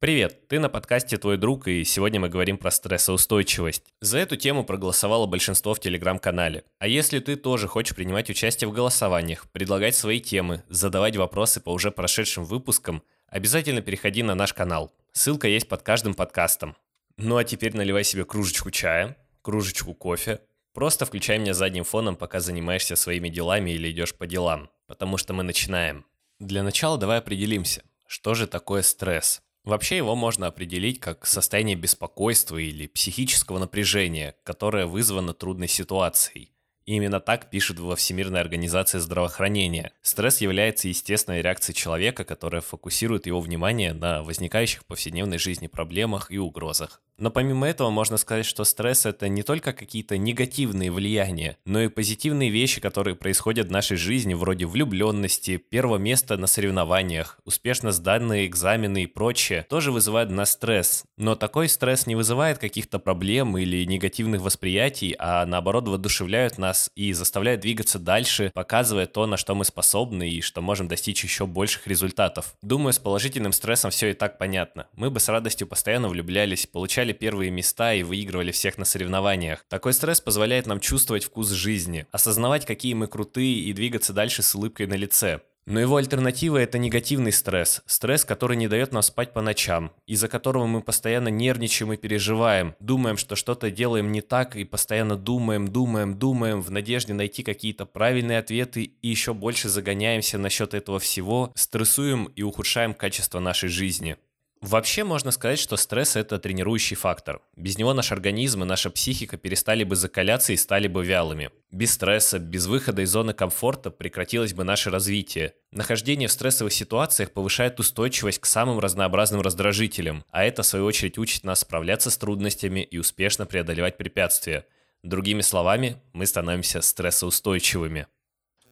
Привет, ты на подкасте «Твой друг», и сегодня мы говорим про стрессоустойчивость. За эту тему проголосовало большинство в Телеграм-канале. А если ты тоже хочешь принимать участие в голосованиях, предлагать свои темы, задавать вопросы по уже прошедшим выпускам, обязательно переходи на наш канал. Ссылка есть под каждым подкастом. Ну а теперь наливай себе кружечку чая, кружечку кофе. Просто включай меня задним фоном, пока занимаешься своими делами или идешь по делам. Потому что мы начинаем. Для начала давай определимся, что же такое стресс. Вообще его можно определить как состояние беспокойства или психического напряжения, которое вызвано трудной ситуацией. И именно так пишет во Всемирной организации здравоохранения. Стресс является естественной реакцией человека, которая фокусирует его внимание на возникающих в повседневной жизни проблемах и угрозах. Но помимо этого можно сказать, что стресс это не только какие-то негативные влияния, но и позитивные вещи, которые происходят в нашей жизни, вроде влюбленности, первого места на соревнованиях, успешно сданные экзамены и прочее, тоже вызывают на стресс. Но такой стресс не вызывает каких-то проблем или негативных восприятий, а наоборот воодушевляют нас и заставляют двигаться дальше, показывая то, на что мы способны и что можем достичь еще больших результатов. Думаю, с положительным стрессом все и так понятно. Мы бы с радостью постоянно влюблялись, получали занимали первые места и выигрывали всех на соревнованиях. Такой стресс позволяет нам чувствовать вкус жизни, осознавать, какие мы крутые и двигаться дальше с улыбкой на лице. Но его альтернатива – это негативный стресс. Стресс, который не дает нам спать по ночам, из-за которого мы постоянно нервничаем и переживаем, думаем, что что-то делаем не так, и постоянно думаем, думаем, думаем, в надежде найти какие-то правильные ответы, и еще больше загоняемся насчет этого всего, стрессуем и ухудшаем качество нашей жизни. Вообще можно сказать, что стресс – это тренирующий фактор. Без него наш организм и наша психика перестали бы закаляться и стали бы вялыми. Без стресса, без выхода из зоны комфорта прекратилось бы наше развитие. Нахождение в стрессовых ситуациях повышает устойчивость к самым разнообразным раздражителям, а это, в свою очередь, учит нас справляться с трудностями и успешно преодолевать препятствия. Другими словами, мы становимся стрессоустойчивыми.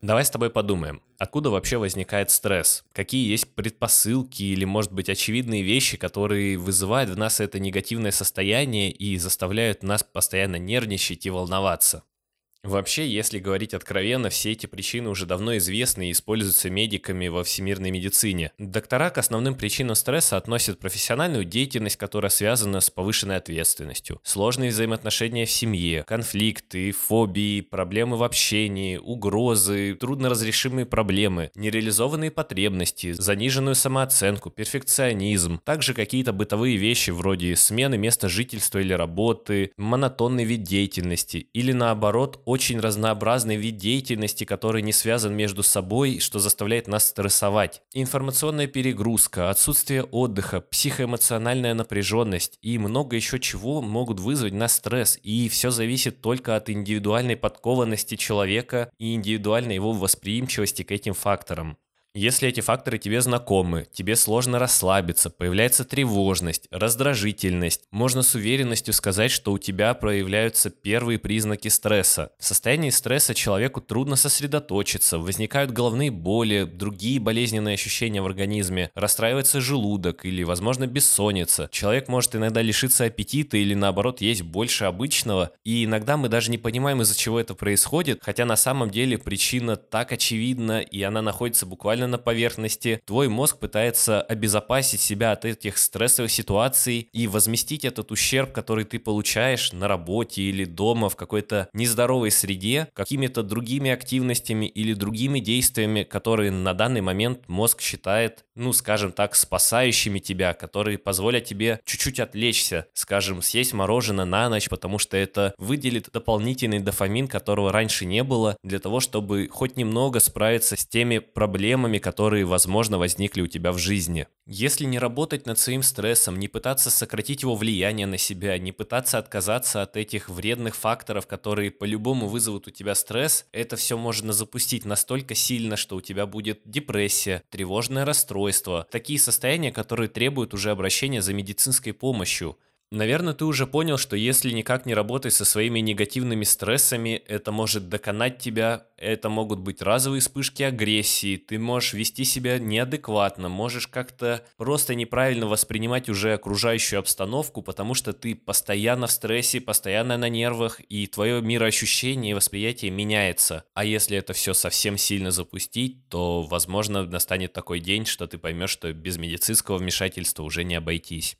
Давай с тобой подумаем, откуда вообще возникает стресс? Какие есть предпосылки или, может быть, очевидные вещи, которые вызывают в нас это негативное состояние и заставляют нас постоянно нервничать и волноваться? Вообще, если говорить откровенно, все эти причины уже давно известны и используются медиками во всемирной медицине. Доктора к основным причинам стресса относят профессиональную деятельность, которая связана с повышенной ответственностью, сложные взаимоотношения в семье, конфликты, фобии, проблемы в общении, угрозы, трудноразрешимые проблемы, нереализованные потребности, заниженную самооценку, перфекционизм, также какие-то бытовые вещи вроде смены места жительства или работы, монотонный вид деятельности или наоборот очень разнообразный вид деятельности, который не связан между собой, что заставляет нас стрессовать. Информационная перегрузка, отсутствие отдыха, психоэмоциональная напряженность и много еще чего могут вызвать на стресс. И все зависит только от индивидуальной подкованности человека и индивидуальной его восприимчивости к этим факторам. Если эти факторы тебе знакомы, тебе сложно расслабиться, появляется тревожность, раздражительность, можно с уверенностью сказать, что у тебя проявляются первые признаки стресса. В состоянии стресса человеку трудно сосредоточиться, возникают головные боли, другие болезненные ощущения в организме, расстраивается желудок или, возможно, бессонница. Человек может иногда лишиться аппетита или, наоборот, есть больше обычного, и иногда мы даже не понимаем, из-за чего это происходит, хотя на самом деле причина так очевидна, и она находится буквально на поверхности, твой мозг пытается обезопасить себя от этих стрессовых ситуаций и возместить этот ущерб, который ты получаешь на работе или дома в какой-то нездоровой среде, какими-то другими активностями или другими действиями, которые на данный момент мозг считает, ну, скажем так, спасающими тебя, которые позволят тебе чуть-чуть отвлечься, скажем, съесть мороженое на ночь, потому что это выделит дополнительный дофамин, которого раньше не было, для того, чтобы хоть немного справиться с теми проблемами, проблемами, которые, возможно, возникли у тебя в жизни. Если не работать над своим стрессом, не пытаться сократить его влияние на себя, не пытаться отказаться от этих вредных факторов, которые по-любому вызовут у тебя стресс, это все можно запустить настолько сильно, что у тебя будет депрессия, тревожное расстройство, такие состояния, которые требуют уже обращения за медицинской помощью. Наверное, ты уже понял, что если никак не работать со своими негативными стрессами, это может доконать тебя, это могут быть разовые вспышки агрессии, ты можешь вести себя неадекватно, можешь как-то просто неправильно воспринимать уже окружающую обстановку, потому что ты постоянно в стрессе, постоянно на нервах, и твое мироощущение и восприятие меняется. А если это все совсем сильно запустить, то, возможно, настанет такой день, что ты поймешь, что без медицинского вмешательства уже не обойтись.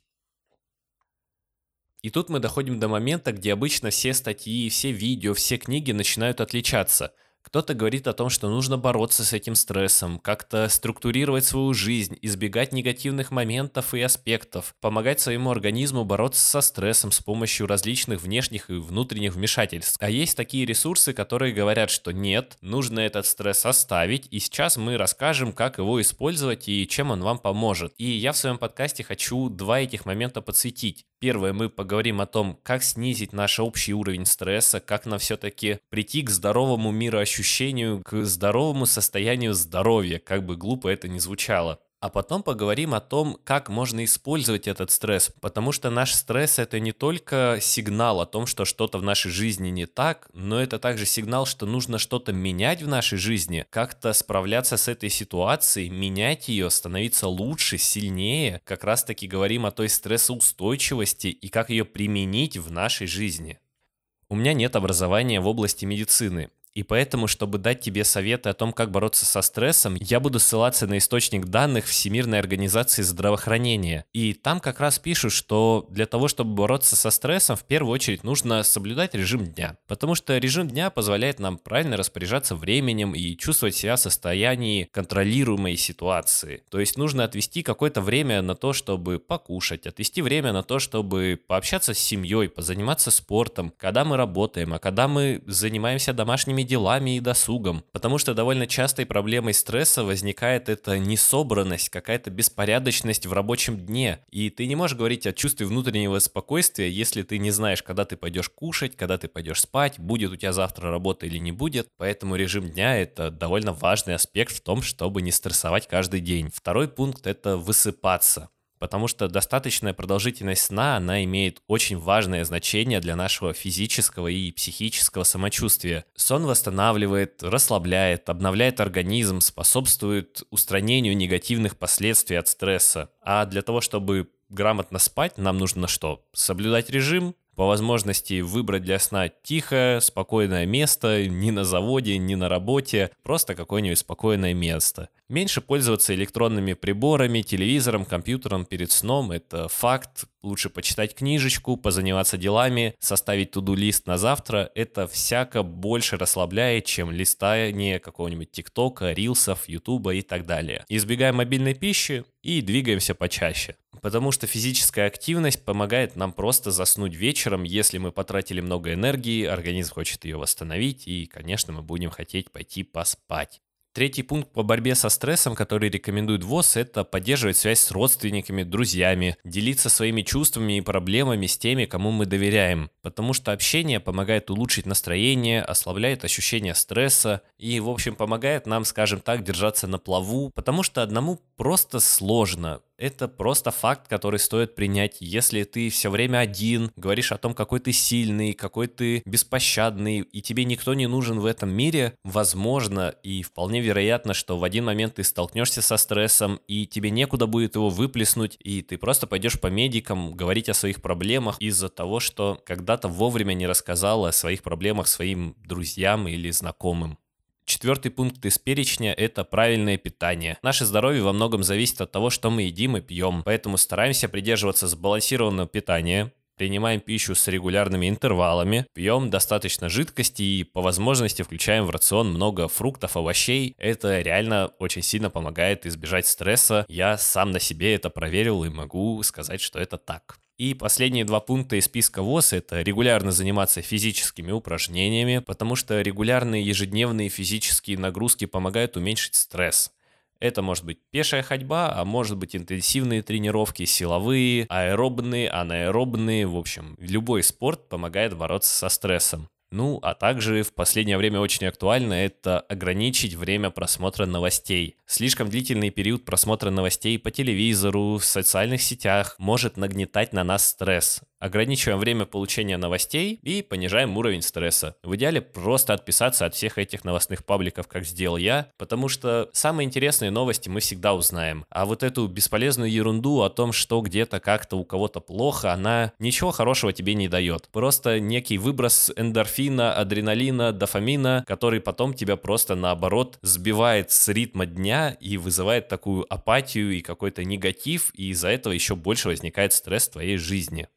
И тут мы доходим до момента, где обычно все статьи, все видео, все книги начинают отличаться – кто-то говорит о том, что нужно бороться с этим стрессом, как-то структурировать свою жизнь, избегать негативных моментов и аспектов, помогать своему организму бороться со стрессом с помощью различных внешних и внутренних вмешательств. А есть такие ресурсы, которые говорят, что нет, нужно этот стресс оставить, и сейчас мы расскажем, как его использовать и чем он вам поможет. И я в своем подкасте хочу два этих момента подсветить. Первое, мы поговорим о том, как снизить наш общий уровень стресса, как нам все-таки прийти к здоровому мироощущению, к здоровому состоянию здоровья, как бы глупо это ни звучало. А потом поговорим о том, как можно использовать этот стресс, потому что наш стресс это не только сигнал о том, что что-то в нашей жизни не так, но это также сигнал, что нужно что-то менять в нашей жизни, как-то справляться с этой ситуацией, менять ее, становиться лучше, сильнее. Как раз таки говорим о той стрессоустойчивости и как ее применить в нашей жизни. У меня нет образования в области медицины, и поэтому, чтобы дать тебе советы о том, как бороться со стрессом, я буду ссылаться на источник данных Всемирной организации здравоохранения. И там как раз пишут, что для того, чтобы бороться со стрессом, в первую очередь нужно соблюдать режим дня. Потому что режим дня позволяет нам правильно распоряжаться временем и чувствовать себя в состоянии контролируемой ситуации. То есть нужно отвести какое-то время на то, чтобы покушать, отвести время на то, чтобы пообщаться с семьей, позаниматься спортом, когда мы работаем, а когда мы занимаемся домашними своими делами и досугом. Потому что довольно частой проблемой стресса возникает эта несобранность, какая-то беспорядочность в рабочем дне. И ты не можешь говорить о чувстве внутреннего спокойствия, если ты не знаешь, когда ты пойдешь кушать, когда ты пойдешь спать, будет у тебя завтра работа или не будет. Поэтому режим дня — это довольно важный аспект в том, чтобы не стрессовать каждый день. Второй пункт — это высыпаться потому что достаточная продолжительность сна, она имеет очень важное значение для нашего физического и психического самочувствия. Сон восстанавливает, расслабляет, обновляет организм, способствует устранению негативных последствий от стресса. А для того, чтобы грамотно спать, нам нужно что? Соблюдать режим, по возможности выбрать для сна тихое, спокойное место, ни на заводе, ни на работе, просто какое-нибудь спокойное место. Меньше пользоваться электронными приборами, телевизором, компьютером перед сном – это факт. Лучше почитать книжечку, позаниматься делами, составить туду-лист на завтра. Это всяко больше расслабляет, чем листание какого-нибудь ТикТока, Рилсов, Ютуба и так далее. Избегаем мобильной пищи и двигаемся почаще. Потому что физическая активность помогает нам просто заснуть вечером, если мы потратили много энергии, организм хочет ее восстановить, и, конечно, мы будем хотеть пойти поспать. Третий пункт по борьбе со стрессом, который рекомендует ВОЗ, это поддерживать связь с родственниками, друзьями, делиться своими чувствами и проблемами с теми, кому мы доверяем, потому что общение помогает улучшить настроение, ослабляет ощущение стресса и, в общем, помогает нам, скажем так, держаться на плаву, потому что одному просто сложно, это просто факт, который стоит принять. Если ты все время один, говоришь о том, какой ты сильный, какой ты беспощадный, и тебе никто не нужен в этом мире, возможно и вполне вероятно, что в один момент ты столкнешься со стрессом, и тебе некуда будет его выплеснуть, и ты просто пойдешь по медикам говорить о своих проблемах из-за того, что когда-то вовремя не рассказал о своих проблемах своим друзьям или знакомым. Четвертый пункт из перечня – это правильное питание. Наше здоровье во многом зависит от того, что мы едим и пьем, поэтому стараемся придерживаться сбалансированного питания, принимаем пищу с регулярными интервалами, пьем достаточно жидкости и по возможности включаем в рацион много фруктов, овощей. Это реально очень сильно помогает избежать стресса. Я сам на себе это проверил и могу сказать, что это так. И последние два пункта из списка ВОЗ – это регулярно заниматься физическими упражнениями, потому что регулярные ежедневные физические нагрузки помогают уменьшить стресс. Это может быть пешая ходьба, а может быть интенсивные тренировки, силовые, аэробные, анаэробные. В общем, любой спорт помогает бороться со стрессом. Ну, а также в последнее время очень актуально это ограничить время просмотра новостей. Слишком длительный период просмотра новостей по телевизору, в социальных сетях может нагнетать на нас стресс. Ограничиваем время получения новостей и понижаем уровень стресса. В идеале просто отписаться от всех этих новостных пабликов, как сделал я, потому что самые интересные новости мы всегда узнаем. А вот эту бесполезную ерунду о том, что где-то как-то у кого-то плохо, она ничего хорошего тебе не дает. Просто некий выброс эндорфина, адреналина, дофамина, который потом тебя просто наоборот сбивает с ритма дня и вызывает такую апатию и какой-то негатив, и из-за этого еще больше возникает стресс в твоей жизни.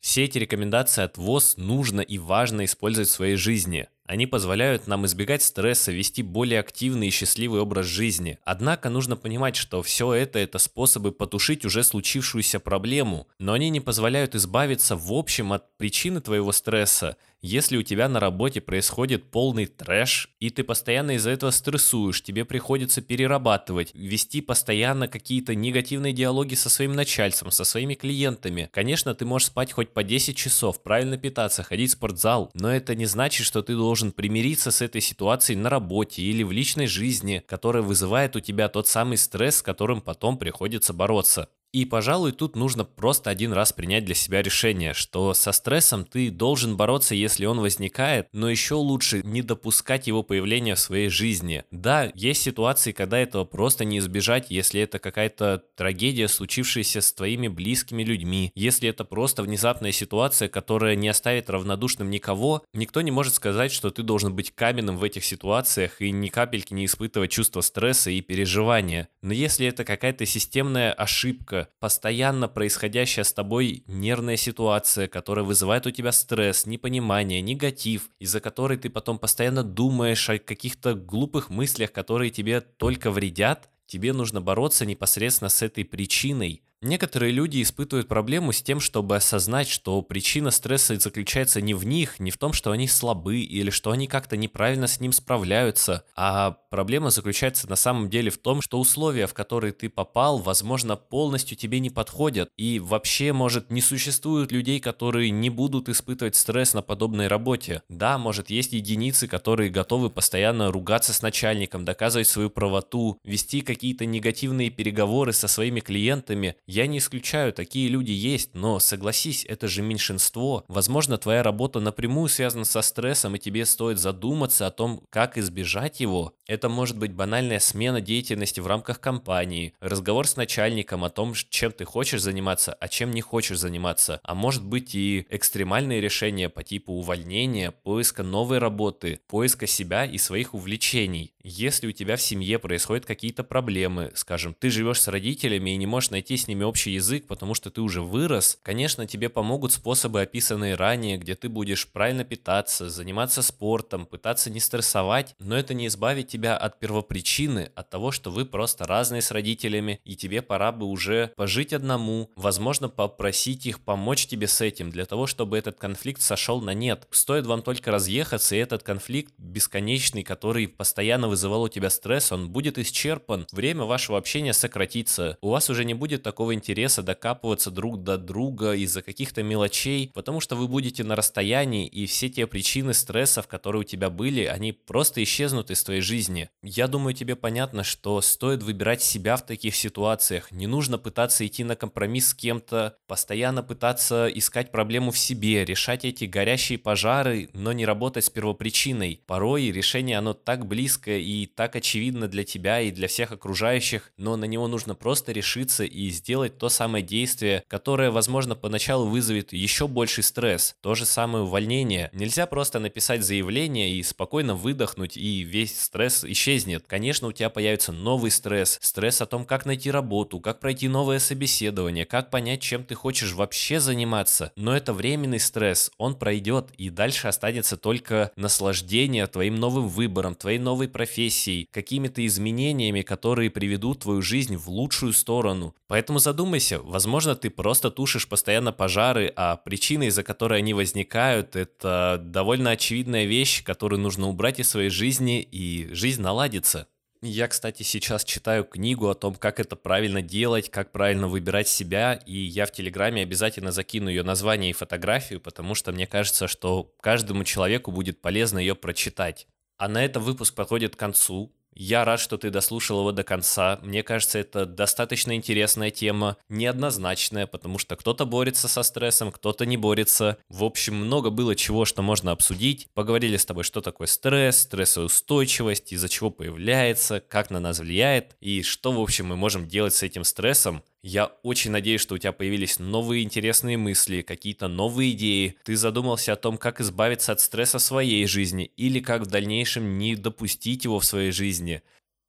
Все эти рекомендации от ВОЗ нужно и важно использовать в своей жизни. Они позволяют нам избегать стресса, вести более активный и счастливый образ жизни. Однако нужно понимать, что все это – это способы потушить уже случившуюся проблему, но они не позволяют избавиться в общем от причины твоего стресса – если у тебя на работе происходит полный трэш, и ты постоянно из-за этого стрессуешь, тебе приходится перерабатывать, вести постоянно какие-то негативные диалоги со своим начальством, со своими клиентами. Конечно, ты можешь спать хоть по 10 часов, правильно питаться, ходить в спортзал, но это не значит, что ты должен примириться с этой ситуацией на работе или в личной жизни, которая вызывает у тебя тот самый стресс, с которым потом приходится бороться. И, пожалуй, тут нужно просто один раз принять для себя решение, что со стрессом ты должен бороться, если он возникает, но еще лучше не допускать его появления в своей жизни. Да, есть ситуации, когда этого просто не избежать, если это какая-то трагедия, случившаяся с твоими близкими людьми, если это просто внезапная ситуация, которая не оставит равнодушным никого, никто не может сказать, что ты должен быть каменным в этих ситуациях и ни капельки не испытывать чувство стресса и переживания. Но если это какая-то системная ошибка, постоянно происходящая с тобой нервная ситуация, которая вызывает у тебя стресс, непонимание, негатив, из-за которой ты потом постоянно думаешь о каких-то глупых мыслях, которые тебе только вредят, тебе нужно бороться непосредственно с этой причиной, Некоторые люди испытывают проблему с тем, чтобы осознать, что причина стресса заключается не в них, не в том, что они слабы или что они как-то неправильно с ним справляются, а проблема заключается на самом деле в том, что условия, в которые ты попал, возможно, полностью тебе не подходят, и вообще, может, не существует людей, которые не будут испытывать стресс на подобной работе. Да, может, есть единицы, которые готовы постоянно ругаться с начальником, доказывать свою правоту, вести какие-то негативные переговоры со своими клиентами, я не исключаю, такие люди есть, но согласись, это же меньшинство. Возможно, твоя работа напрямую связана со стрессом, и тебе стоит задуматься о том, как избежать его. Это может быть банальная смена деятельности в рамках компании, разговор с начальником о том, чем ты хочешь заниматься, а чем не хочешь заниматься. А может быть и экстремальные решения по типу увольнения, поиска новой работы, поиска себя и своих увлечений. Если у тебя в семье происходят какие-то проблемы, скажем, ты живешь с родителями и не можешь найти с ними общий язык, потому что ты уже вырос, конечно, тебе помогут способы, описанные ранее, где ты будешь правильно питаться, заниматься спортом, пытаться не стрессовать, но это не избавит тебя от первопричины, от того, что вы просто разные с родителями, и тебе пора бы уже пожить одному, возможно, попросить их помочь тебе с этим, для того, чтобы этот конфликт сошел на нет. Стоит вам только разъехаться, и этот конфликт бесконечный, который постоянно вызывал у тебя стресс, он будет исчерпан, время вашего общения сократится, у вас уже не будет такого интереса докапываться друг до друга из-за каких-то мелочей, потому что вы будете на расстоянии, и все те причины стрессов, которые у тебя были, они просто исчезнут из твоей жизни. Я думаю, тебе понятно, что стоит выбирать себя в таких ситуациях, не нужно пытаться идти на компромисс с кем-то, постоянно пытаться искать проблему в себе, решать эти горящие пожары, но не работать с первопричиной. Порой решение оно так близкое и так очевидно для тебя и для всех окружающих, но на него нужно просто решиться и сделать то самое действие, которое, возможно, поначалу вызовет еще больший стресс. То же самое увольнение. Нельзя просто написать заявление и спокойно выдохнуть, и весь стресс исчезнет. Конечно, у тебя появится новый стресс. Стресс о том, как найти работу, как пройти новое собеседование, как понять, чем ты хочешь вообще заниматься. Но это временный стресс, он пройдет, и дальше останется только наслаждение твоим новым выбором, твоей новой профессией, какими-то изменениями, которые приведут твою жизнь в лучшую сторону. Поэтому задумайся, возможно, ты просто тушишь постоянно пожары, а причина, из-за которой они возникают, это довольно очевидная вещь, которую нужно убрать из своей жизни, и жизнь наладится. Я, кстати, сейчас читаю книгу о том, как это правильно делать, как правильно выбирать себя, и я в Телеграме обязательно закину ее название и фотографию, потому что мне кажется, что каждому человеку будет полезно ее прочитать. А на этом выпуск подходит к концу. Я рад, что ты дослушал его до конца. Мне кажется, это достаточно интересная тема, неоднозначная, потому что кто-то борется со стрессом, кто-то не борется. В общем, много было чего, что можно обсудить. Поговорили с тобой, что такое стресс, стрессоустойчивость, из-за чего появляется, как на нас влияет и что, в общем, мы можем делать с этим стрессом. Я очень надеюсь, что у тебя появились новые интересные мысли, какие-то новые идеи. Ты задумался о том, как избавиться от стресса в своей жизни или как в дальнейшем не допустить его в своей жизни.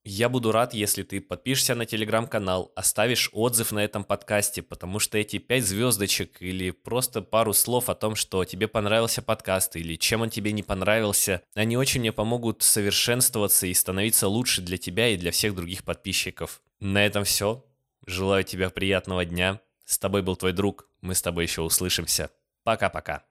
Я буду рад, если ты подпишешься на телеграм-канал, оставишь отзыв на этом подкасте, потому что эти пять звездочек или просто пару слов о том, что тебе понравился подкаст или чем он тебе не понравился, они очень мне помогут совершенствоваться и становиться лучше для тебя и для всех других подписчиков. На этом все. Желаю тебе приятного дня. С тобой был твой друг. Мы с тобой еще услышимся. Пока-пока.